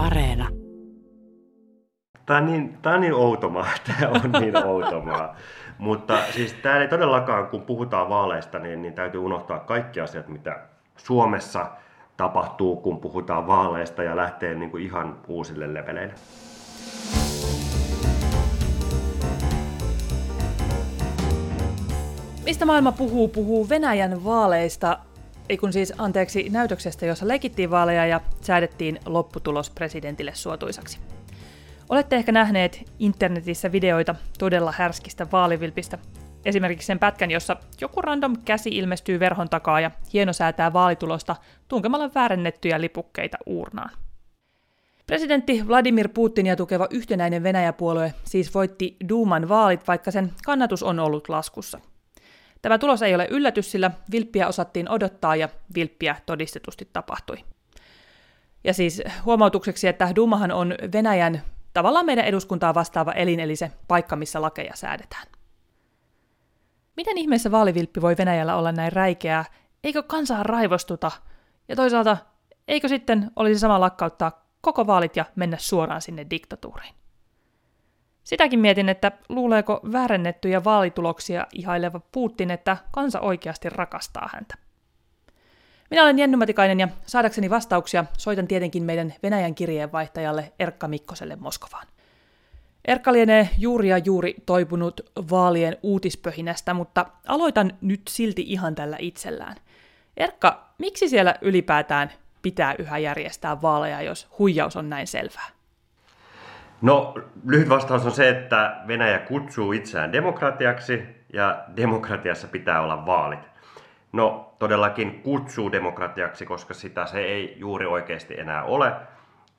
Areena. Tämä on niin, tämä on niin outomaa, tämä on niin outomaa. Mutta siis tämä ei todellakaan, kun puhutaan vaaleista, niin, niin täytyy unohtaa kaikki asiat, mitä Suomessa tapahtuu, kun puhutaan vaaleista ja lähtee niin kuin ihan uusille leveleille. Mistä maailma puhuu? Puhuu Venäjän vaaleista, ei kun siis anteeksi näytöksestä, jossa leikittiin vaaleja ja säädettiin lopputulos presidentille suotuisaksi. Olette ehkä nähneet internetissä videoita todella härskistä vaalivilpistä. Esimerkiksi sen pätkän, jossa joku random käsi ilmestyy verhon takaa ja hieno säätää vaalitulosta tunkemalla väärennettyjä lipukkeita uurnaan. Presidentti Vladimir Putinia tukeva yhtenäinen Venäjäpuolue siis voitti Duuman vaalit, vaikka sen kannatus on ollut laskussa. Tämä tulos ei ole yllätys, sillä vilppiä osattiin odottaa ja vilppiä todistetusti tapahtui. Ja siis huomautukseksi, että Dumahan on Venäjän tavallaan meidän eduskuntaa vastaava elin, eli se paikka, missä lakeja säädetään. Miten ihmeessä vaalivilppi voi Venäjällä olla näin räikeää? Eikö kansaa raivostuta? Ja toisaalta, eikö sitten olisi sama lakkauttaa koko vaalit ja mennä suoraan sinne diktatuuriin? Sitäkin mietin, että luuleeko väärennettyjä vaalituloksia ihaileva Putin, että kansa oikeasti rakastaa häntä. Minä olen Jenny Matikainen ja saadakseni vastauksia soitan tietenkin meidän Venäjän kirjeenvaihtajalle Erkka Mikkoselle Moskovaan. Erkka lienee juuri ja juuri toipunut vaalien uutispöhinästä, mutta aloitan nyt silti ihan tällä itsellään. Erkka, miksi siellä ylipäätään pitää yhä järjestää vaaleja, jos huijaus on näin selvää? No, lyhyt vastaus on se, että Venäjä kutsuu itseään demokratiaksi ja demokratiassa pitää olla vaalit. No, todellakin kutsuu demokratiaksi, koska sitä se ei juuri oikeasti enää ole.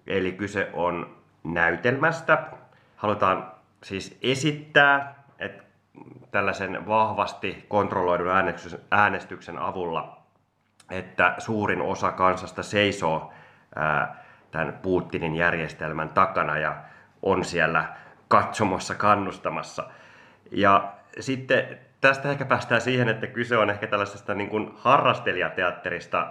Eli kyse on näytelmästä. Halutaan siis esittää, että tällaisen vahvasti kontrolloidun äänestyksen avulla, että suurin osa kansasta seisoo tämän Putinin järjestelmän takana ja on siellä katsomossa kannustamassa. Ja sitten tästä ehkä päästään siihen, että kyse on ehkä tällaisesta niin kuin harrastelijateatterista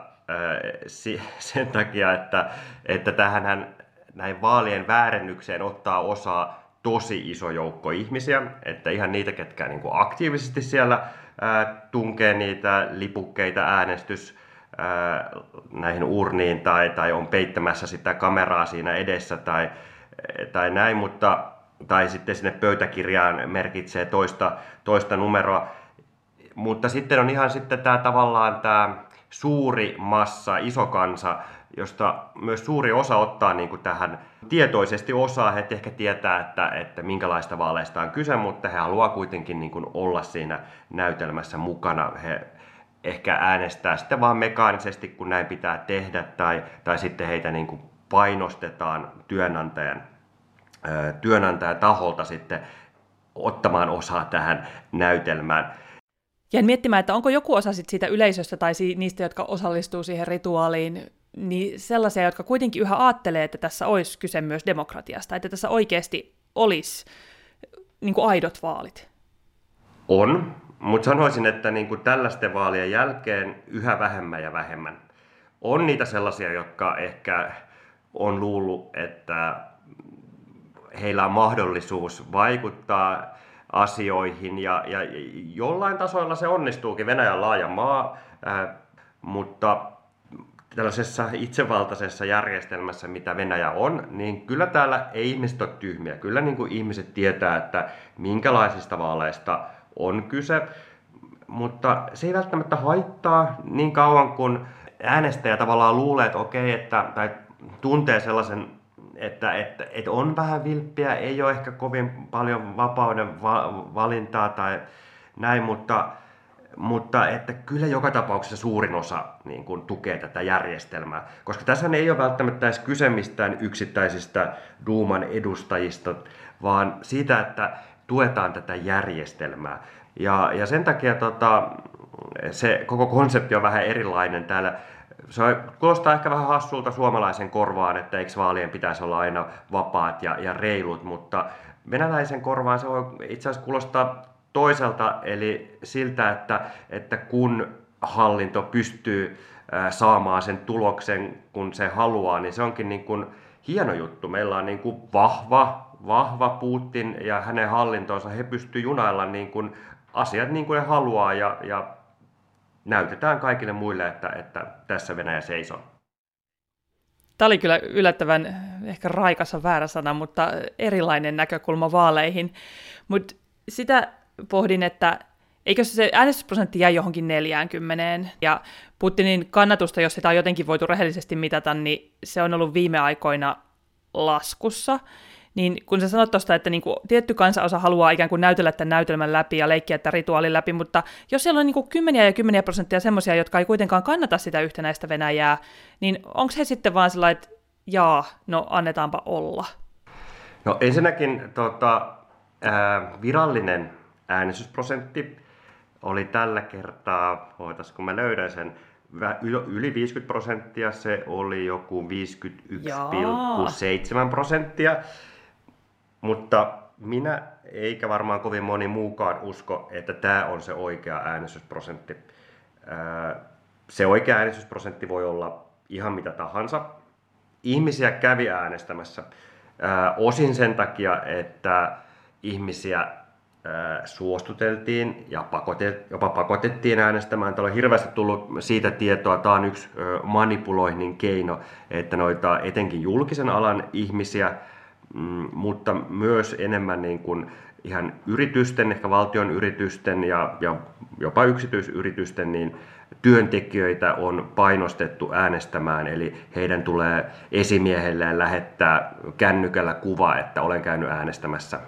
sen takia, että, että tähän näin vaalien väärennykseen ottaa osaa tosi iso joukko ihmisiä, että ihan niitä, ketkä niin kuin aktiivisesti siellä tunkee niitä lipukkeita äänestys näihin urniin tai, tai on peittämässä sitä kameraa siinä edessä tai, tai näin, mutta tai sitten sinne pöytäkirjaan merkitsee toista, toista numeroa. Mutta sitten on ihan sitten tämä tavallaan tämä suuri massa, iso kansa, josta myös suuri osa ottaa niin kuin tähän tietoisesti osaa. He ehkä tietää, että, että minkälaista vaaleista on kyse, mutta he haluaa kuitenkin niin kuin olla siinä näytelmässä mukana. He ehkä äänestää sitten vaan mekaanisesti, kun näin pitää tehdä, tai, tai sitten heitä niin kuin painostetaan työnantajan, työnantajan taholta sitten ottamaan osaa tähän näytelmään. Jään miettimään, että onko joku osa sit siitä yleisöstä tai niistä, jotka osallistuu siihen rituaaliin, niin sellaisia, jotka kuitenkin yhä ajattelee, että tässä olisi kyse myös demokratiasta, että tässä oikeasti olisi niin kuin aidot vaalit. On, mutta sanoisin, että niin kuin tällaisten vaalien jälkeen yhä vähemmän ja vähemmän. On niitä sellaisia, jotka ehkä on luullut, että heillä on mahdollisuus vaikuttaa asioihin ja, ja jollain tasoilla se onnistuukin. Venäjä laaja maa, äh, mutta tällaisessa itsevaltaisessa järjestelmässä, mitä Venäjä on, niin kyllä täällä ei ihmiset ole tyhmiä. Kyllä niin kuin ihmiset tietää, että minkälaisista vaaleista on kyse, mutta se ei välttämättä haittaa niin kauan kuin äänestäjä tavallaan luulee, että okei, että, tai tuntee sellaisen, että, että, että on vähän vilppiä, ei ole ehkä kovin paljon vapauden va- valintaa tai näin, mutta, mutta että kyllä joka tapauksessa suurin osa niin kuin, tukee tätä järjestelmää. Koska tässä ei ole välttämättä edes kyse mistään yksittäisistä Duuman edustajista, vaan siitä, että tuetaan tätä järjestelmää. Ja, ja sen takia tota, se koko konsepti on vähän erilainen täällä. Se kuulostaa ehkä vähän hassulta suomalaisen korvaan, että eikö vaalien pitäisi olla aina vapaat ja, ja reilut, mutta venäläisen korvaan se voi itse asiassa kuulostaa toiselta, eli siltä, että, että kun hallinto pystyy saamaan sen tuloksen, kun se haluaa, niin se onkin niin kuin hieno juttu. Meillä on niin kuin vahva, vahva Putin ja hänen hallintonsa. He pystyvät junailla niin kuin asiat niin kuin ne haluaa ja, ja näytetään kaikille muille, että, että tässä Venäjä seisoo. Tämä oli kyllä yllättävän, ehkä raikassa väärä sana, mutta erilainen näkökulma vaaleihin. Mutta sitä pohdin, että eikö se äänestysprosentti jäi johonkin 40, ja Putinin kannatusta, jos sitä on jotenkin voitu rehellisesti mitata, niin se on ollut viime aikoina laskussa. Niin kun sä sanot tuosta, että niinku tietty kansanosa haluaa ikään kuin näytellä tämän näytelmän läpi ja leikkiä tämän rituaalin läpi, mutta jos siellä on niinku kymmeniä ja kymmeniä prosenttia semmoisia, jotka ei kuitenkaan kannata sitä yhtenäistä Venäjää, niin onko he sitten vaan sellainen, että jaa, no annetaanpa olla? No ensinnäkin tota, ää, virallinen äänestysprosentti oli tällä kertaa, voitaisiko mä löydän sen, yli 50 prosenttia, se oli joku 51,7 prosenttia. Mutta minä eikä varmaan kovin moni muukaan usko, että tämä on se oikea äänestysprosentti. Se oikea äänestysprosentti voi olla ihan mitä tahansa. Ihmisiä kävi äänestämässä osin sen takia, että ihmisiä suostuteltiin ja jopa pakotettiin äänestämään. Täällä on hirveästi tullut siitä tietoa, tämä on yksi manipuloinnin keino, että noita etenkin julkisen alan ihmisiä Mm, mutta myös enemmän niin kuin ihan yritysten, ehkä valtion yritysten ja, ja jopa yksityisyritysten niin työntekijöitä on painostettu äänestämään, eli heidän tulee esimiehelleen lähettää kännykällä kuva, että olen käynyt äänestämässä.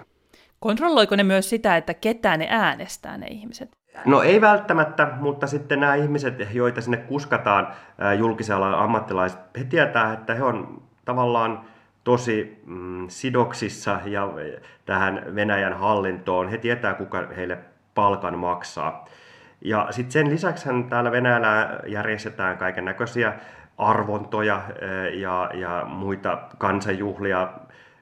Kontrolloiko ne myös sitä, että ketään ne äänestää ne ihmiset? No ei välttämättä, mutta sitten nämä ihmiset, joita sinne kuskataan, julkisella ammattilaiset, he tietää, että he on tavallaan tosi mm, sidoksissa ja tähän Venäjän hallintoon. He tietää, kuka heille palkan maksaa. Ja sitten sen lisäksi täällä Venäjällä järjestetään kaiken näköisiä arvontoja eh, ja, ja muita kansanjuhlia.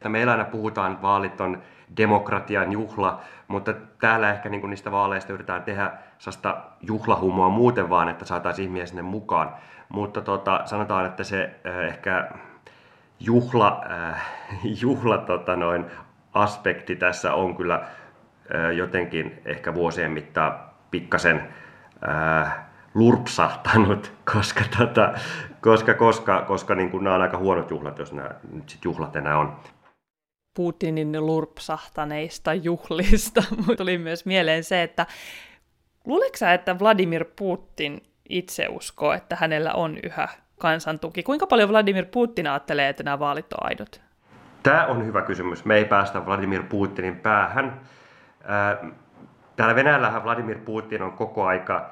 Meillä aina puhutaan, että vaalit on demokratian juhla, mutta täällä ehkä niin niistä vaaleista yritetään tehdä sellaista juhlahumua muuten vaan, että saataisiin ihmisiä sinne mukaan. Mutta tota, sanotaan, että se eh, ehkä juhla, äh, juhla tota noin, aspekti tässä on kyllä äh, jotenkin ehkä vuosien mittaan pikkasen äh, lurpsahtanut, koska, tota, koska, koska, koska niin kuin nämä on aika huonot juhlat, jos nämä nyt sit juhlat enää on. Putinin lurpsahtaneista juhlista. tuli myös mieleen se, että luuleeko että Vladimir Putin itse uskoo, että hänellä on yhä kansan tuki. Kuinka paljon Vladimir Putin ajattelee, että nämä vaalit on aidot? Tämä on hyvä kysymys. Me ei päästä Vladimir Putinin päähän. Täällä Venäjällähän Vladimir Putin on koko aika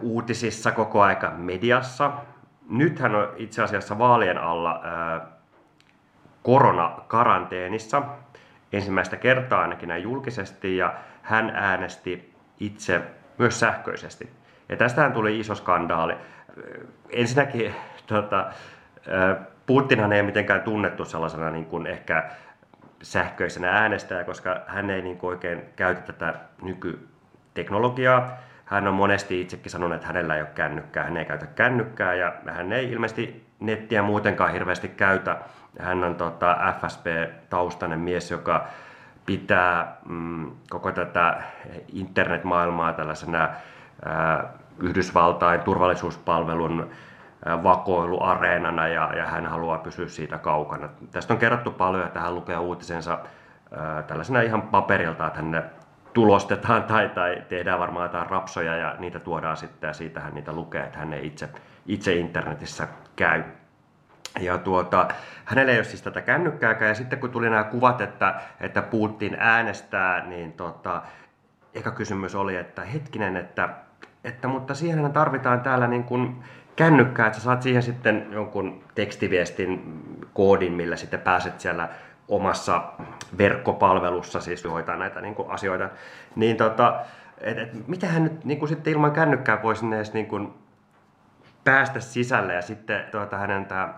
uutisissa, koko aika mediassa. Nyt hän on itse asiassa vaalien alla koronakaranteenissa ensimmäistä kertaa ainakin näin julkisesti ja hän äänesti itse myös sähköisesti. Ja tästähän tuli iso skandaali ensinnäkin tota, Putinhan ei mitenkään tunnettu sellaisena niin kuin ehkä sähköisenä äänestäjä, koska hän ei niin kuin oikein käytä tätä nykyteknologiaa. Hän on monesti itsekin sanonut, että hänellä ei ole kännykkää, hän ei käytä kännykkää ja hän ei ilmeisesti nettiä muutenkaan hirveästi käytä. Hän on tota, FSP-taustainen mies, joka pitää mm, koko tätä internetmaailmaa tällaisena ää, Yhdysvaltain turvallisuuspalvelun vakoiluareenana ja, ja hän haluaa pysyä siitä kaukana. Tästä on kerrottu paljon, että hän lukee uutisensa ää, tällaisena ihan paperilta, että hän tulostetaan tai, tai tehdään varmaan jotain rapsoja ja niitä tuodaan sitten ja siitä hän niitä lukee, että hän ei itse, itse internetissä käy. Ja tuota, hänellä ei ole siis tätä kännykkääkään ja sitten kun tuli nämä kuvat, että, että Putin äänestää, niin tota, eka kysymys oli, että hetkinen, että että, mutta siihen tarvitaan täällä niin kuin kännykkää, että sä saat siihen sitten jonkun tekstiviestin koodin, millä sitten pääset siellä omassa verkkopalvelussa siis hoitaa näitä niin kuin asioita. Niin tota, et, et, mitähän nyt niin kuin sitten ilman kännykkää voisi edes niin kuin päästä sisälle ja sitten tuota, hänen tämä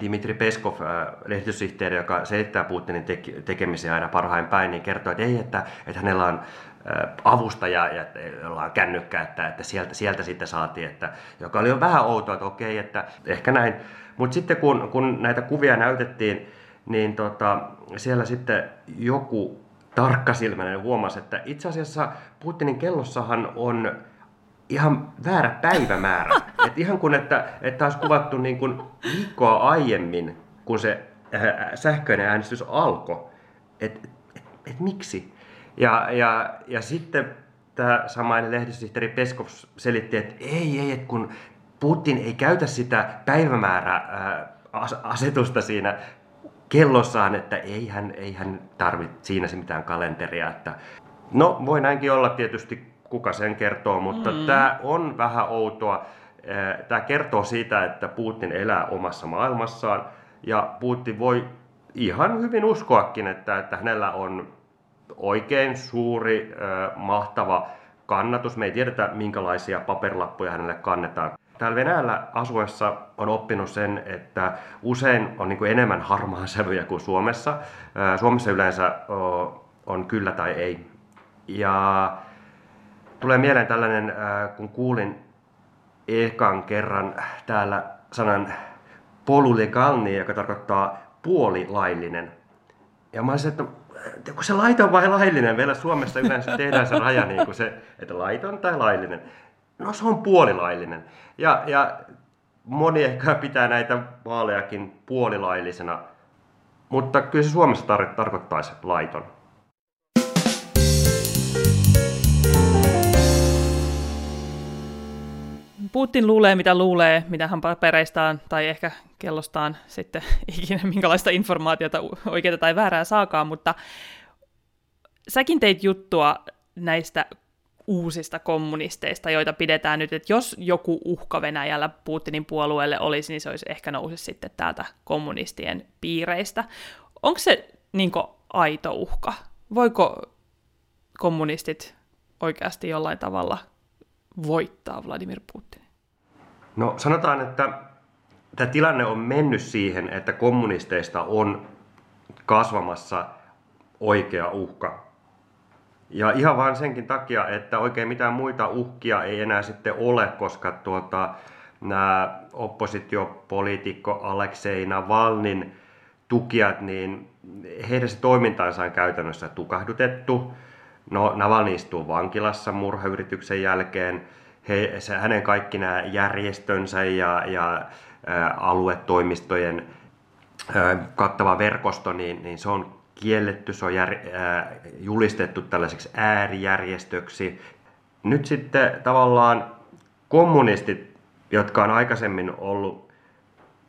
Dimitri Peskov, lehdistösihteeri, joka selittää Putinin tekemisiä aina parhain päin, niin kertoo, että ei, että, että hänellä on avustaja, ja, jolla on kännykkä, että, että sieltä, sieltä sitten saatiin, että, joka oli jo vähän outoa, että okei, että ehkä näin. Mutta sitten kun, kun näitä kuvia näytettiin, niin tota, siellä sitten joku tarkkasilmäinen huomasi, että itse asiassa Putinin kellossahan on ihan väärä päivämäärä. Et ihan kun, että, että olisi kuvattu niin kuin viikkoa aiemmin, kun se äh, sähköinen äänestys alkoi. Että et, et miksi? Ja, ja, ja sitten tämä samainen lehdistösihteeri Peskov selitti, että ei, ei, että kun Putin ei käytä sitä päivämäärää asetusta siinä kellossaan, että ei hän, ei hän tarvitse siinä se mitään kalenteria. Että, no voi näinkin olla tietysti, kuka sen kertoo, mutta mm. tämä on vähän outoa. Tämä kertoo siitä, että Putin elää omassa maailmassaan ja Putin voi ihan hyvin uskoakin, että, että hänellä on oikein suuri, mahtava kannatus. Me ei tiedetä, minkälaisia paperilappuja hänelle kannetaan. Täällä Venäjällä asuessa on oppinut sen, että usein on niin enemmän harmaa sävyjä kuin Suomessa. Suomessa yleensä on kyllä tai ei. Ja tulee mieleen tällainen, kun kuulin ekan kerran täällä sanan polulegalni, joka tarkoittaa puolilaillinen. Ja mä olisin, että kun se laiton vai laillinen, vielä Suomessa yleensä tehdään se raja niin kuin se, että laiton tai laillinen. No se on puolilaillinen. Ja, ja moni ehkä pitää näitä vaalejakin puolilaillisena, mutta kyllä se Suomessa tar- tarkoittaisi laiton. Putin luulee, mitä luulee, mitä hän papereistaan tai ehkä kellostaan sitten ikinä minkälaista informaatiota oikeaa tai väärää saakaan, mutta säkin teit juttua näistä uusista kommunisteista, joita pidetään nyt, että jos joku uhka Venäjällä Putinin puolueelle olisi, niin se olisi ehkä nousi sitten täältä kommunistien piireistä. Onko se niin aito uhka? Voiko kommunistit oikeasti jollain tavalla voittaa Vladimir Putin? No sanotaan, että tämä tilanne on mennyt siihen, että kommunisteista on kasvamassa oikea uhka ja ihan vain senkin takia, että oikein mitään muita uhkia ei enää sitten ole, koska tuota, nämä oppositiopoliitikko Aleksei Navalnin tukijat, niin heidän se toimintansa on käytännössä tukahdutettu. No, Navalny istuu vankilassa murhayrityksen jälkeen. He, se, hänen kaikki nämä järjestönsä ja, ja ä, aluetoimistojen ä, kattava verkosto, niin, niin se on kielletty, se on jär, ää, julistettu tällaiseksi äärijärjestöksi. Nyt sitten tavallaan kommunistit, jotka on aikaisemmin ollut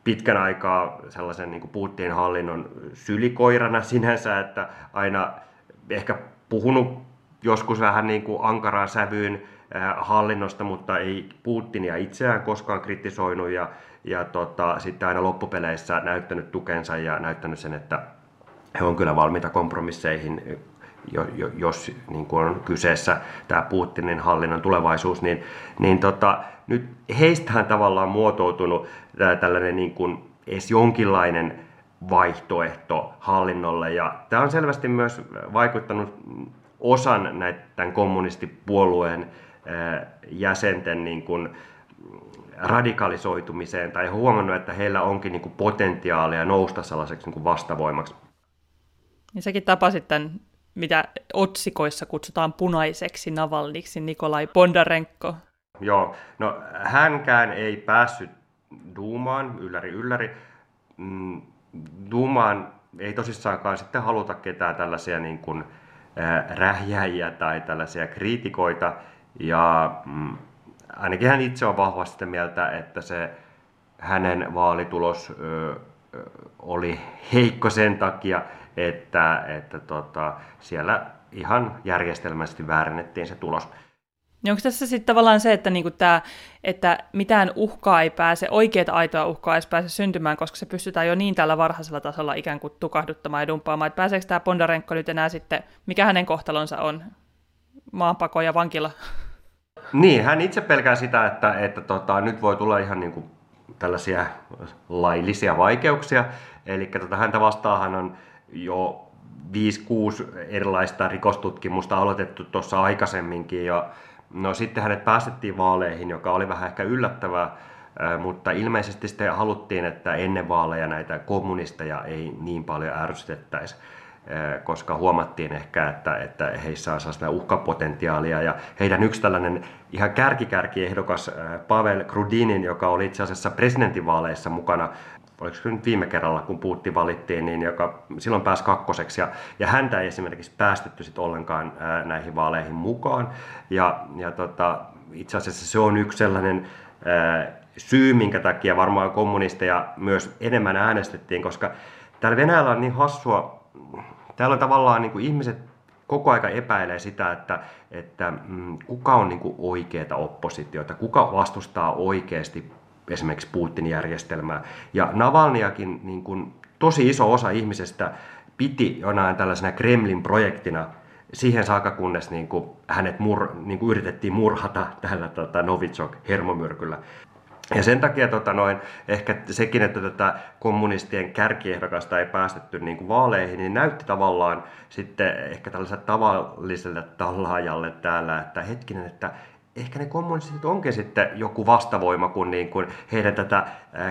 pitkän aikaa sellaisen niin kuin Putinin hallinnon sylikoirana sinänsä, että aina ehkä puhunut joskus vähän niin kuin ankaraan sävyyn hallinnosta, mutta ei Putinia itseään koskaan kritisoinut ja, ja tota, sitten aina loppupeleissä näyttänyt tukensa ja näyttänyt sen, että he on kyllä valmiita kompromisseihin, jos niin kuin on kyseessä tämä Putinin hallinnon tulevaisuus, niin, niin tota, nyt heistähän tavallaan muotoutunut tällainen niin kuin edes jonkinlainen vaihtoehto hallinnolle. Ja tämä on selvästi myös vaikuttanut osan näiden kommunistipuolueen jäsenten niin kuin radikalisoitumiseen tai huomannut, että heillä onkin niin kuin potentiaalia nousta sellaiseksi niin kuin vastavoimaksi niin säkin tapasit tämän, mitä otsikoissa kutsutaan punaiseksi Navalniksi, Nikolai Bondarenko. Joo, no hänkään ei päässyt Duumaan, ylläri ylläri. Mm, Duumaan ei tosissaankaan sitten haluta ketään tällaisia niin kuin, äh, rähjäjiä tai tällaisia kriitikoita. Ja mm, ainakin hän itse on vahvasti sitä mieltä, että se hänen vaalitulos oli heikko sen takia, että, että tota, siellä ihan järjestelmästi väärennettiin se tulos. Niin onko tässä sitten tavallaan se, että, niinku tää, että mitään uhkaa ei pääse, oikeat aitoa uhkaa ei pääse syntymään, koska se pystytään jo niin tällä varhaisella tasolla ikään kuin tukahduttamaan ja dumppaamaan, että pääseekö tämä Bondarenko nyt enää sitten, mikä hänen kohtalonsa on, maanpako ja vankila? Niin, hän itse pelkää sitä, että, että tota, nyt voi tulla ihan niin kuin tällaisia laillisia vaikeuksia. Eli tota, häntä vastaahan on jo 5-6 erilaista rikostutkimusta aloitettu tuossa aikaisemminkin. Ja, no sitten hänet päästettiin vaaleihin, joka oli vähän ehkä yllättävää, mutta ilmeisesti sitten haluttiin, että ennen vaaleja näitä kommunisteja ei niin paljon ärsytettäisi koska huomattiin ehkä, että, että heissä on sellaista uhkapotentiaalia. Ja heidän yksi tällainen ihan kärkikärkiehdokas Pavel Krudinin, joka oli itse asiassa presidentinvaaleissa mukana, oliko se nyt viime kerralla, kun Puutti valittiin, niin joka silloin pääsi kakkoseksi. Ja, ja häntä ei esimerkiksi päästetty sit ollenkaan ää, näihin vaaleihin mukaan. Ja, ja tota, itse asiassa se on yksi sellainen ää, syy, minkä takia varmaan kommunisteja myös enemmän äänestettiin, koska täällä Venäjällä on niin hassua täällä tavallaan niin kuin ihmiset koko aika epäilee sitä, että, että mm, kuka on niin kuin oikeaa oppositiota, kuka vastustaa oikeasti esimerkiksi Putinin järjestelmää. Ja Navalniakin niin kuin, tosi iso osa ihmisestä piti jonain tällaisena Kremlin projektina siihen saakka, kunnes niin kuin, hänet mur, niin kuin yritettiin murhata tällä tota, Novichok-hermomyrkyllä. Ja sen takia tota noin, ehkä sekin, että tätä kommunistien kärkiehdokasta ei päästetty niin kuin vaaleihin, niin näytti tavallaan sitten ehkä tällaiselle tavalliselle tallaajalle täällä, että hetkinen, että ehkä ne kommunistit onkin sitten joku vastavoima, kun niin kuin heidän tätä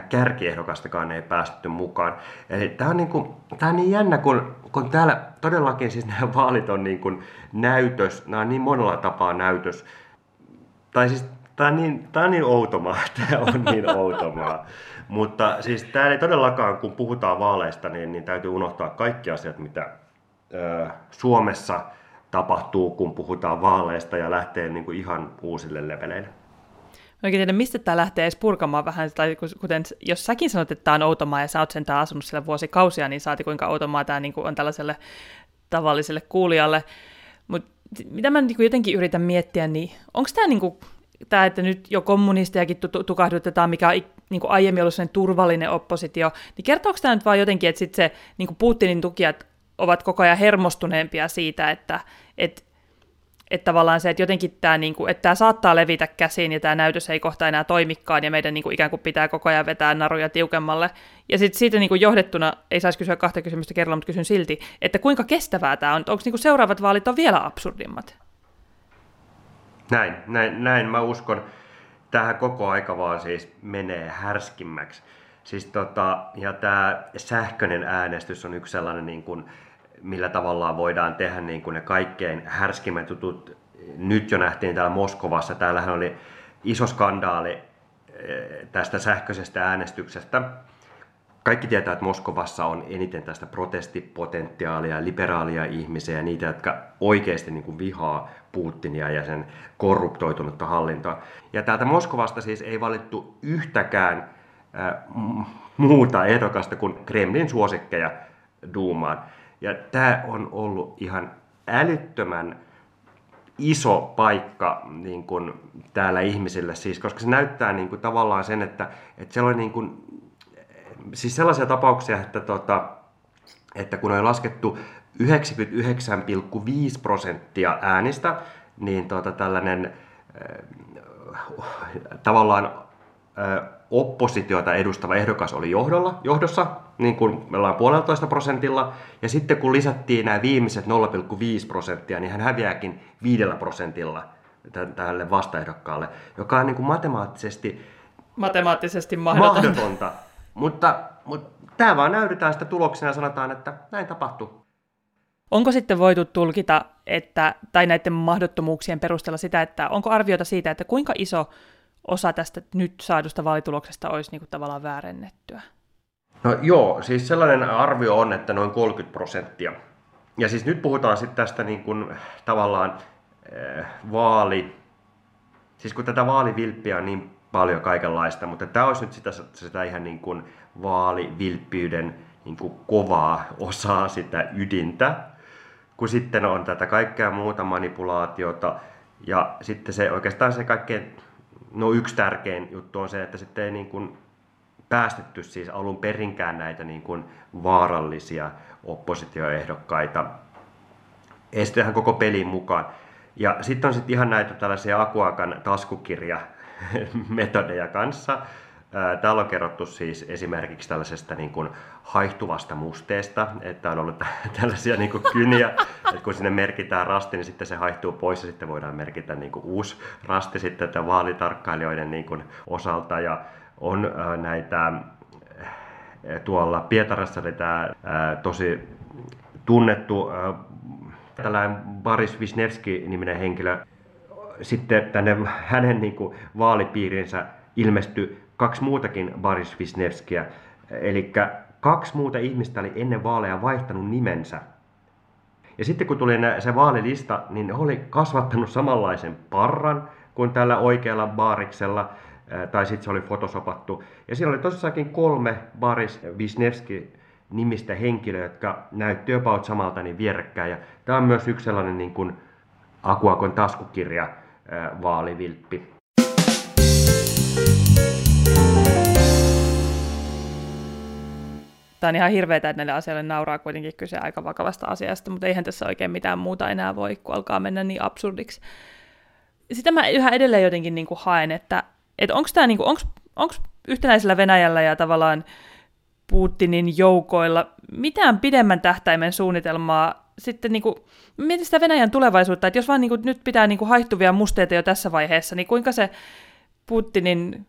kärkiehdokastakaan ei päästetty mukaan. Eli tämä on niin, kuin, tämä on niin jännä, kun, kun täällä todellakin siis nämä vaalit on niin kuin näytös, nämä on niin monella tapaa näytös. Tai siis Tämä on niin, tämä on niin outomaa, tämä on niin outomaa. Mutta siis tämä ei todellakaan, kun puhutaan vaaleista, niin, niin täytyy unohtaa kaikki asiat, mitä ö, Suomessa tapahtuu, kun puhutaan vaaleista ja lähtee niin kuin ihan uusille leveleille. Oikein tiedä, mistä tämä lähtee edes purkamaan vähän, tai kuten jos säkin sanot, että tämä on outomaa ja sä oot sentään asunut siellä vuosikausia, niin saati kuinka outomaa tämä niin kuin on tällaiselle tavalliselle kuulijalle. Mutta mitä mä niin jotenkin yritän miettiä, niin onko tämä niin kuin tämä, että nyt jo kommunistejakin tukahdutetaan, mikä on niin kuin aiemmin ollut sellainen turvallinen oppositio, niin kertooko tämä nyt vaan jotenkin, että sit se niin kuin Putinin tukijat ovat koko ajan hermostuneempia siitä, että, että, että tavallaan se, että jotenkin tämä, niin kuin, että tämä saattaa levitä käsiin ja tämä näytös ei kohta enää toimikaan ja meidän niin kuin, ikään kuin pitää koko ajan vetää naruja tiukemmalle. Ja sitten siitä niin kuin johdettuna, ei saisi kysyä kahta kysymystä kerralla, mutta kysyn silti, että kuinka kestävää tämä on? Onko niin kuin seuraavat vaalit on vielä absurdimmat? Näin, näin, näin mä uskon. Tähän koko aika vaan siis menee härskimmäksi. Siis tota, ja tämä sähköinen äänestys on yksi sellainen, niin kuin, millä tavallaan voidaan tehdä niin kuin ne kaikkein härskimmät jutut. Nyt jo nähtiin täällä Moskovassa, täällähän oli iso skandaali eh, tästä sähköisestä äänestyksestä kaikki tietää, että Moskovassa on eniten tästä protestipotentiaalia, liberaalia ihmisiä ja niitä, jotka oikeasti niin kuin vihaa Putinia ja sen korruptoitunutta hallintoa. Ja täältä Moskovasta siis ei valittu yhtäkään äh, muuta ehdokasta kuin Kremlin suosikkeja Duumaan. Ja tämä on ollut ihan älyttömän iso paikka niin kuin täällä ihmisille, siis, koska se näyttää niin kuin, tavallaan sen, että, että siellä on niin kuin, siis sellaisia tapauksia, että, tota, että kun on laskettu 99,5 prosenttia äänistä, niin tota, tällainen äh, tavallaan äh, oppositiota edustava ehdokas oli johdolla, johdossa, niin kuin me ollaan puoleltoista prosentilla, ja sitten kun lisättiin nämä viimeiset 0,5 prosenttia, niin hän häviääkin viidellä prosentilla tälle vastaehdokkaalle, joka on niin kuin matemaattisesti matemaattisesti mahdotonta. mahdotonta. Mutta, mutta tämä vaan näytetään sitä tuloksena ja sanotaan, että näin tapahtuu. Onko sitten voitu tulkita, että, tai näiden mahdottomuuksien perusteella sitä, että onko arviota siitä, että kuinka iso osa tästä nyt saadusta vaalituloksesta olisi niin kuin tavallaan väärennettyä? No joo, siis sellainen arvio on, että noin 30 prosenttia. Ja siis nyt puhutaan sitten tästä niin kuin, tavallaan äh, vaali, siis kun tätä vaalivilppiä on niin paljon kaikenlaista, mutta tämä olisi nyt sitä, sitä ihan niin kuin vaalivilppiyden niin kuin kovaa osaa sitä ydintä, kun sitten on tätä kaikkea muuta manipulaatiota. Ja sitten se oikeastaan se kaikkein, no yksi tärkein juttu on se, että sitten ei niin kuin päästetty siis alun perinkään näitä niin kuin vaarallisia oppositioehdokkaita estetään koko pelin mukaan. Ja sitten on sitten ihan näitä tällaisia Akuakan taskukirja metodeja kanssa, Täällä on kerrottu siis esimerkiksi tällaisesta niin kuin haihtuvasta musteesta, että on ollut tällaisia niin kuin kyniä, että kun sinne merkitään rasti, niin sitten se haihtuu pois ja sitten voidaan merkitä niin kuin uusi rasti sitten vaalitarkkailijoiden niin kuin osalta. Ja on näitä, tuolla Pietarassa oli tämä tosi tunnettu tällainen Boris Wisniewski-niminen henkilö, sitten tänne hänen niin kuin, vaalipiirinsä ilmestyi kaksi muutakin Boris Wisniewskiä. Eli kaksi muuta ihmistä oli ennen vaaleja vaihtanut nimensä. Ja sitten kun tuli se vaalilista, niin ne oli kasvattanut samanlaisen parran kuin tällä oikealla baariksella, tai sitten se oli fotosopattu. Ja siinä oli tosissakin kolme Boris Wisniewski nimistä henkilöä, jotka näytti about samalta niin vierekkäin. Ja tämä on myös yksi sellainen niin kuin Akuakon taskukirja vaalivilppi. Tämä on ihan hirveetä, että näille asioille nauraa kuitenkin kyse aika vakavasta asiasta, mutta eihän tässä oikein mitään muuta enää voi, kun alkaa mennä niin absurdiksi. Sitä mä yhä edelleen jotenkin niin kuin haen, että, että onko tämä niin kuin, onks, onks yhtenäisellä Venäjällä ja tavallaan Putinin joukoilla mitään pidemmän tähtäimen suunnitelmaa sitten niin kuin, mietin sitä Venäjän tulevaisuutta, että jos vaan niin kuin, nyt pitää niin kuin, haihtuvia musteita jo tässä vaiheessa, niin kuinka se Putinin,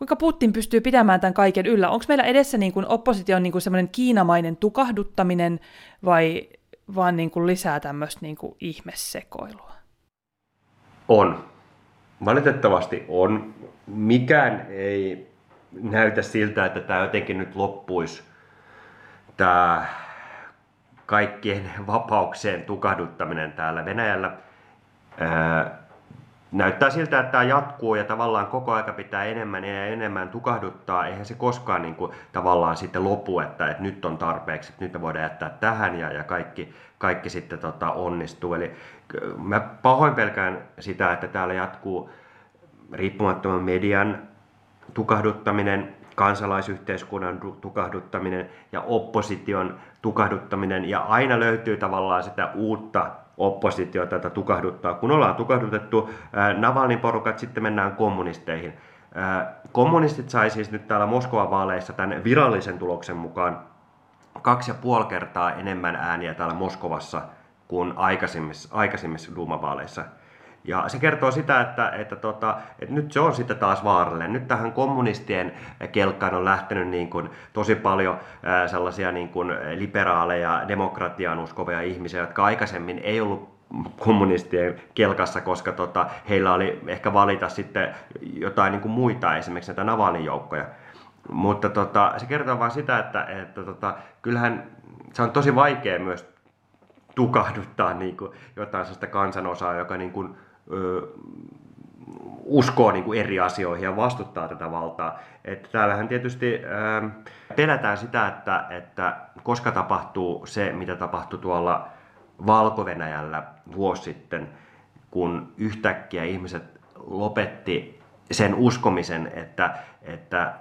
kuinka Putin pystyy pitämään tämän kaiken yllä? Onko meillä edessä niin kuin, opposition niin kuin, semmoinen kiinamainen tukahduttaminen vai vaan niin kuin, lisää tämmöistä niin kuin, ihmesekoilua? On. Valitettavasti on. Mikään ei näytä siltä, että tämä jotenkin nyt loppuisi. Tämä kaikkien vapauksien tukahduttaminen täällä Venäjällä. Näyttää siltä, että tämä jatkuu ja tavallaan koko aika pitää enemmän ja enemmän tukahduttaa. Eihän se koskaan niin kuin, tavallaan sitten lopu, että, että nyt on tarpeeksi, että nyt me voidaan jättää tähän ja, ja kaikki, kaikki sitten tota, onnistuu. Eli mä pahoin pelkään sitä, että täällä jatkuu riippumattoman median tukahduttaminen, kansalaisyhteiskunnan tukahduttaminen ja opposition tukahduttaminen. Ja aina löytyy tavallaan sitä uutta oppositiota, jota tukahduttaa. Kun ollaan tukahdutettu Navalnin porukat, sitten mennään kommunisteihin. Kommunistit sai siis nyt täällä Moskovan vaaleissa tämän virallisen tuloksen mukaan kaksi ja puoli kertaa enemmän ääniä täällä Moskovassa kuin aikaisemmissa, aikaisemmissa Duma-vaaleissa. Ja se kertoo sitä, että, että, tota, että nyt se on sitten taas vaarallinen. Nyt tähän kommunistien kelkkaan on lähtenyt niin kuin tosi paljon sellaisia niin kuin liberaaleja, demokratiaan uskovia ihmisiä, jotka aikaisemmin ei ollut kommunistien kelkassa, koska tota, heillä oli ehkä valita sitten jotain niin kuin muita, esimerkiksi näitä Navalin joukkoja. Mutta tota, se kertoo vain sitä, että, että tota, kyllähän se on tosi vaikea myös tukahduttaa niin kuin jotain sellaista kansanosaa, joka niin kuin, uskoo niin kuin eri asioihin ja vastuttaa tätä valtaa. Että täällähän tietysti ö, pelätään sitä, että, että koska tapahtuu se, mitä tapahtui tuolla Valko-Venäjällä vuosi sitten, kun yhtäkkiä ihmiset lopetti sen uskomisen, että, että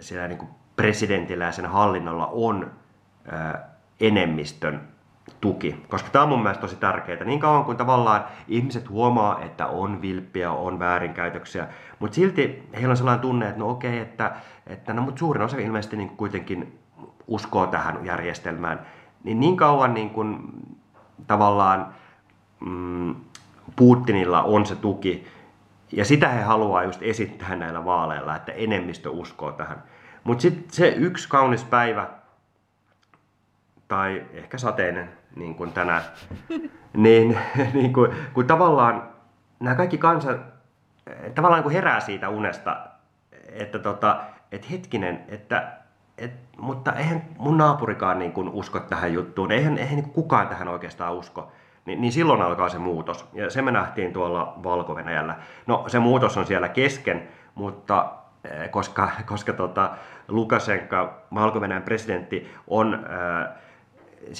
siellä niin kuin presidentillä ja sen hallinnolla on enemmistön tuki, koska tämä on mun mielestä tosi tärkeää. Niin kauan kuin tavallaan ihmiset huomaa, että on vilppiä, on väärinkäytöksiä, mutta silti heillä on sellainen tunne, että no okei, että, että no, mutta suurin osa ilmeisesti niin kuitenkin uskoo tähän järjestelmään, niin niin kauan niin kuin, tavallaan mm, Putinilla on se tuki, ja sitä he haluaa just esittää näillä vaaleilla, että enemmistö uskoo tähän. Mutta sitten se yksi kaunis päivä, tai ehkä sateinen, niin kuin tänään, niin, niin kuin, kun tavallaan nämä kaikki kansa tavallaan niin kuin herää siitä unesta, että tota, et hetkinen, että et, mutta eihän mun naapurikaan niin kuin usko tähän juttuun, eihän, eihän niin kukaan tähän oikeastaan usko. Ni, niin silloin alkaa se muutos. Ja se me nähtiin tuolla valko -Venäjällä. No se muutos on siellä kesken, mutta eh, koska, koska tota, Lukashenka, valko presidentti, on äh,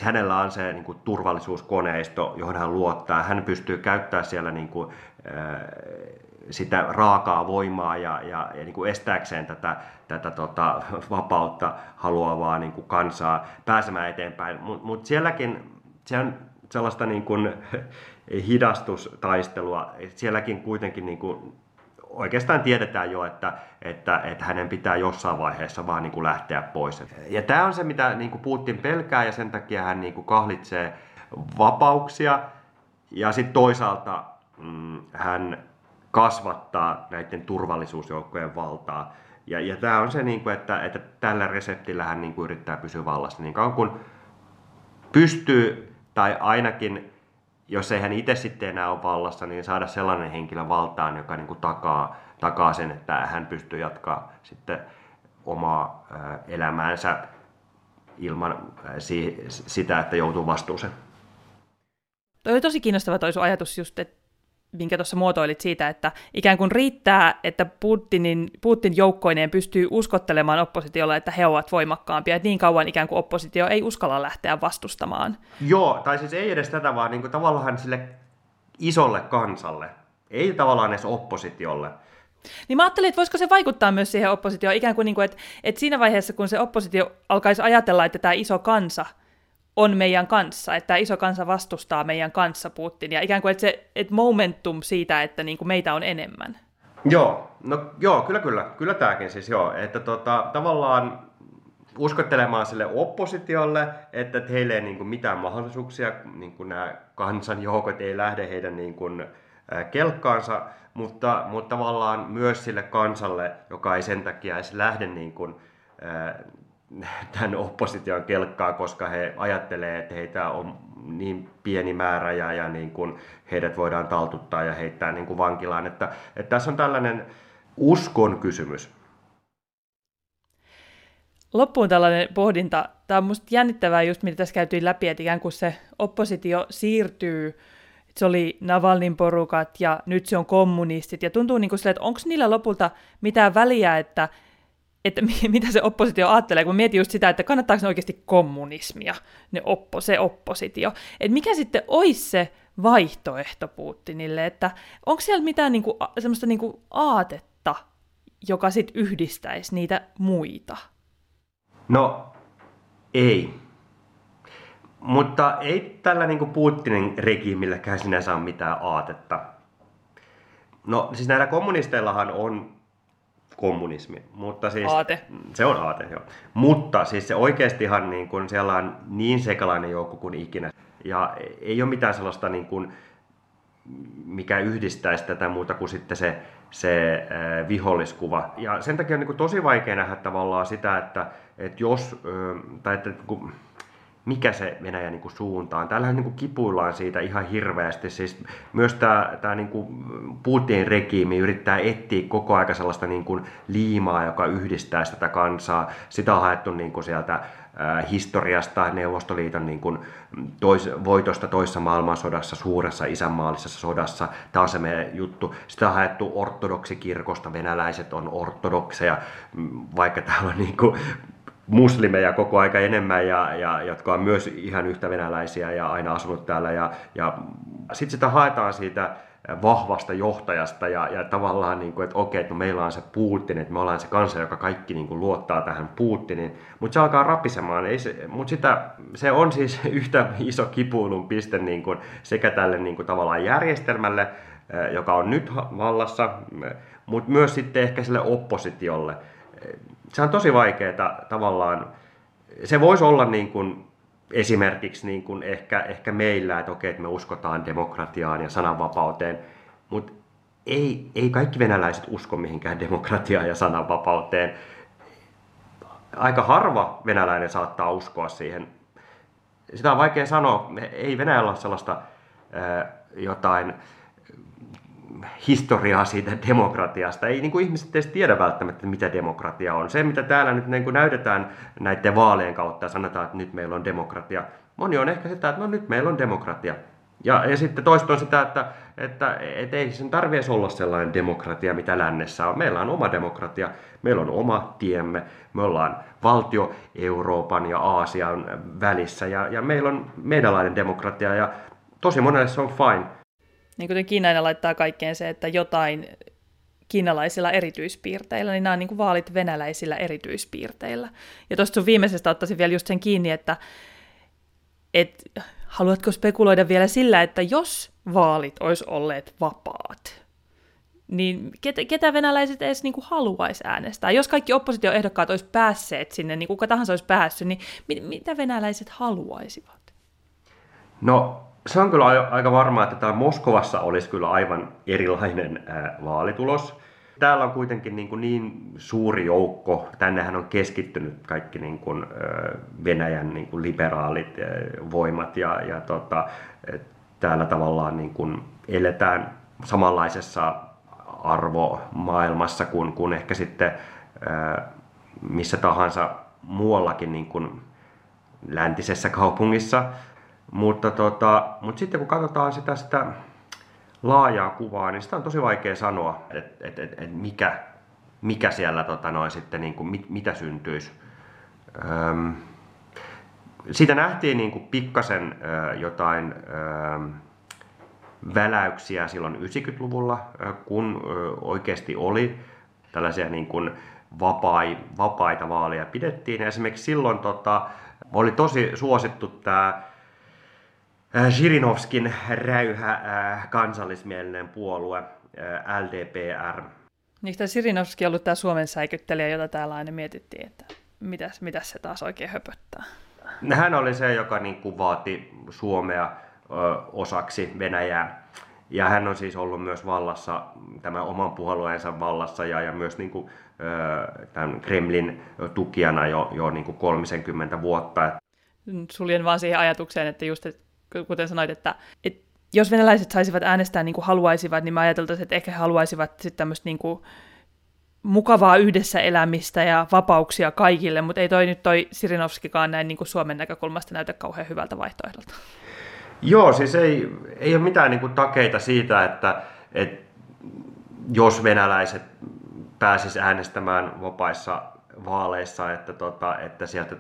hänellä on se niin kuin, turvallisuuskoneisto, johon hän luottaa. Hän pystyy käyttämään siellä niin kuin, sitä raakaa voimaa ja, ja, ja niin kuin estääkseen tätä, tätä tota, vapautta haluavaa niin kuin kansaa pääsemään eteenpäin. Mutta mut sielläkin se on sellaista niin kuin, hidastustaistelua. Sielläkin kuitenkin niin kuin, oikeastaan tiedetään jo, että, että, että hänen pitää jossain vaiheessa vaan niin kuin lähteä pois. Ja tämä on se, mitä niin kuin Putin pelkää ja sen takia hän niin kuin kahlitsee vapauksia ja sitten toisaalta mm, hän kasvattaa näiden turvallisuusjoukkojen valtaa. Ja, ja tämä on se, niin kuin, että, että tällä reseptillä hän niin kuin yrittää pysyä vallassa. Niin kauan kun pystyy, tai ainakin jos ei hän itse sitten enää ole vallassa, niin saada sellainen henkilö valtaan, joka niin kuin takaa, takaa sen, että hän pystyy jatkaa sitten omaa elämäänsä ilman sitä, että joutuu vastuuseen. Toi oli tosi kiinnostava toi sun ajatus just, että minkä tuossa muotoilit siitä, että ikään kuin riittää, että Putinin, Putin joukkoineen pystyy uskottelemaan oppositiolle, että he ovat voimakkaampia, että niin kauan ikään kuin oppositio ei uskalla lähteä vastustamaan. Joo, tai siis ei edes tätä, vaan niin kuin tavallaan sille isolle kansalle, ei tavallaan edes oppositiolle. Niin mä ajattelin, että voisiko se vaikuttaa myös siihen oppositioon, ikään kuin, niin kuin että, että siinä vaiheessa, kun se oppositio alkaisi ajatella, että tämä iso kansa – on meidän kanssa, että iso kansa vastustaa meidän kanssa Putin, ja ikään kuin että se että momentum siitä, että niin kuin meitä on enemmän. Joo, no joo, kyllä, kyllä, kyllä tämäkin siis joo, että tota, tavallaan uskottelemaan sille oppositiolle, että heille ei niin kuin mitään mahdollisuuksia, niin kuin nämä kansanjoukot ei lähde heidän niin kuin, kelkkaansa, mutta, mutta tavallaan myös sille kansalle, joka ei sen takia edes lähde niin kuin, tämän opposition kelkkaa, koska he ajattelee, että heitä on niin pieni määrä ja, ja niin kuin heidät voidaan taltuttaa ja heittää niin kuin vankilaan. Että, että tässä on tällainen uskon kysymys. Loppuun tällainen pohdinta. Tämä on minusta jännittävää just, mitä tässä käytiin läpi, että ikään kuin se oppositio siirtyy se oli Navalnin porukat ja nyt se on kommunistit. Ja tuntuu niin kuin sille, että onko niillä lopulta mitään väliä, että että mitä se oppositio ajattelee, kun mietin just sitä, että kannattaako se oikeasti kommunismia, ne oppo, se oppositio. Että mikä sitten olisi se vaihtoehto Putinille, että onko siellä mitään niinku, semmoista niinku aatetta, joka sitten yhdistäisi niitä muita? No, ei. Mutta ei tällä niinku Putinin regiimilläkään sinänsä ole mitään aatetta. No siis näillä kommunisteillahan on kommunismi. Mutta siis, aate. Se on aate, joo. Mutta siis se oikeastihan niin kuin, siellä on niin sekalainen joukko kuin ikinä. Ja ei ole mitään sellaista, niin kuin, mikä yhdistäisi tätä muuta kuin sitten se, se äh, viholliskuva. Ja sen takia on niin kuin, tosi vaikea nähdä tavallaan sitä, että, että jos, äh, tai että kun, mikä se Venäjä niin kuin suuntaan. Täällähän niin kuin kipuillaan siitä ihan hirveästi. Siis myös tämä, tämä niin kuin Putinin regiimi yrittää etsiä koko aika sellaista niin kuin liimaa, joka yhdistää sitä kansaa. Sitä on haettu niin kuin sieltä historiasta, Neuvostoliiton niin kuin tois, voitosta toisessa maailmansodassa, suuressa isänmaallisessa sodassa. Tämä on se meidän juttu. Sitä on haettu ortodoksikirkosta, venäläiset on ortodokseja, vaikka täällä on niin kuin muslimeja koko aika enemmän, ja, ja, jotka on myös ihan yhtä venäläisiä ja aina asunut täällä. Ja, ja sitten sitä haetaan siitä vahvasta johtajasta ja, ja tavallaan, niin kuin, että okei, että no meillä on se Putin, että me ollaan se kansa, joka kaikki niin kuin, luottaa tähän Putinin, mutta se alkaa rapisemaan. Ei se, mutta sitä, se on siis yhtä iso kipuilun piste niin kuin, sekä tälle niin kuin, tavallaan järjestelmälle, joka on nyt vallassa, mutta myös sitten ehkä sille oppositiolle se on tosi vaikeaa tavallaan. Se voisi olla niin kuin esimerkiksi niin kuin ehkä, ehkä meillä, että okei, että me uskotaan demokratiaan ja sananvapauteen, mutta ei, ei kaikki venäläiset usko mihinkään demokratiaan ja sananvapauteen. Aika harva venäläinen saattaa uskoa siihen. Sitä on vaikea sanoa. Ei Venäjällä ole sellaista jotain historiaa siitä demokratiasta. Ei niin kuin ihmiset edes tiedä välttämättä, mitä demokratia on. Se, mitä täällä nyt niin kuin näytetään näiden vaalien kautta ja sanotaan, että nyt meillä on demokratia. Moni on ehkä sitä, että no nyt meillä on demokratia. Ja, ja sitten toista on sitä, että, että et ei sen tarvitse olla sellainen demokratia, mitä lännessä on. Meillä on oma demokratia, meillä on oma tiemme, me ollaan valtio Euroopan ja Aasian välissä ja, ja meillä on meidänlainen demokratia ja tosi monelle se on fine niin kuten Kiina laittaa kaikkeen se, että jotain kiinalaisilla erityispiirteillä, niin nämä on niin kuin vaalit venäläisillä erityispiirteillä. Ja tuosta sun viimeisestä ottaisin vielä just sen kiinni, että et, haluatko spekuloida vielä sillä, että jos vaalit olisi olleet vapaat, niin ketä, ketä venäläiset edes niin kuin haluaisi äänestää? Jos kaikki oppositioehdokkaat olisi päässeet sinne, niin kuka tahansa olisi päässyt, niin mit, mitä venäläiset haluaisivat? No se on kyllä aika varmaa, että tämä Moskovassa olisi kyllä aivan erilainen vaalitulos. Täällä on kuitenkin niin, kuin niin suuri joukko, tännehän on keskittynyt kaikki niin kuin, Venäjän niin kuin liberaalit voimat ja, ja tota, täällä tavallaan niin kuin eletään samanlaisessa arvomaailmassa kuin, kuin ehkä sitten missä tahansa muuallakin niin kuin läntisessä kaupungissa. Mutta, tota, mutta sitten kun katsotaan sitä, sitä laajaa kuvaa, niin sitä on tosi vaikea sanoa, että et, et, et mikä, mikä siellä tota noin, sitten, niin kuin, mit, mitä syntyisi. Öm, siitä nähtiin niin kuin pikkasen ö, jotain ö, väläyksiä silloin 90-luvulla, ö, kun ö, oikeasti oli tällaisia niin kuin vapai, vapaita vaaleja pidettiin. Ja esimerkiksi silloin tota, oli tosi suosittu tämä Zhirinovskin räyhä kansallismielinen puolue, LDPR. Niin tämä Sirinovski ollut tämä Suomen säikyttelijä, jota täällä aina mietittiin, että mitäs, mitäs se taas oikein höpöttää. Hän oli se, joka niin kuin vaati Suomea ö, osaksi Venäjää. Ja hän on siis ollut myös vallassa, tämän oman puolueensa vallassa ja, ja myös niin kuin, ö, tämän Kremlin tukijana jo, jo niin kuin 30 vuotta. Suljen vaan siihen ajatukseen, että just, että kuten sanoit, että, että jos venäläiset saisivat äänestää niin kuin haluaisivat, niin mä ajateltaisin, että ehkä he haluaisivat sitten tämmöistä niin kuin mukavaa yhdessä elämistä ja vapauksia kaikille, mutta ei toi nyt toi Sirinovskikaan näin niin kuin Suomen näkökulmasta näytä kauhean hyvältä vaihtoehdolta. Joo, siis ei, ei ole mitään niin kuin takeita siitä, että, että jos venäläiset pääsis äänestämään vapaissa vaaleissa, että, tota, että sieltä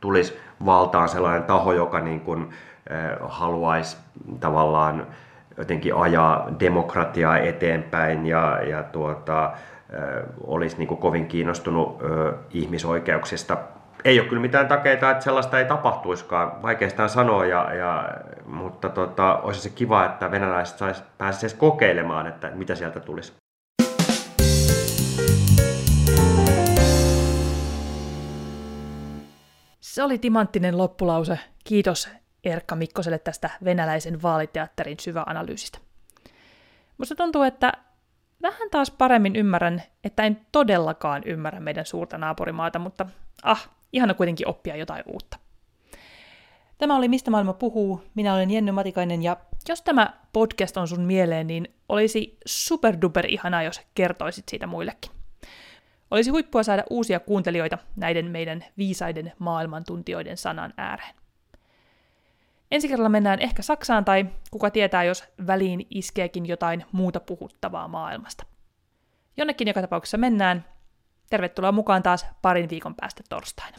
tulisi valtaan sellainen taho, joka niin kuin, haluaisi tavallaan jotenkin ajaa demokratiaa eteenpäin ja, ja tuota, olisi niin kovin kiinnostunut ihmisoikeuksista. Ei ole kyllä mitään takeita, että sellaista ei tapahtuiskaan, vaikeastaan sanoa, ja, ja, mutta tota, olisi se kiva, että venäläiset sais, pääsisivät kokeilemaan, että mitä sieltä tulisi. Se oli timanttinen loppulause. Kiitos Erkka Mikkoselle tästä venäläisen vaaliteatterin syväanalyysistä. Musta tuntuu, että vähän taas paremmin ymmärrän, että en todellakaan ymmärrä meidän suurta naapurimaata, mutta ah, ihana kuitenkin oppia jotain uutta. Tämä oli Mistä maailma puhuu. Minä olen Jenny Matikainen ja jos tämä podcast on sun mieleen, niin olisi superduper ihanaa, jos kertoisit siitä muillekin. Olisi huippua saada uusia kuuntelijoita näiden meidän viisaiden maailmantuntijoiden sanan ääreen. Ensi kerralla mennään ehkä Saksaan tai kuka tietää, jos väliin iskeekin jotain muuta puhuttavaa maailmasta. Jonnekin joka tapauksessa mennään. Tervetuloa mukaan taas parin viikon päästä torstaina.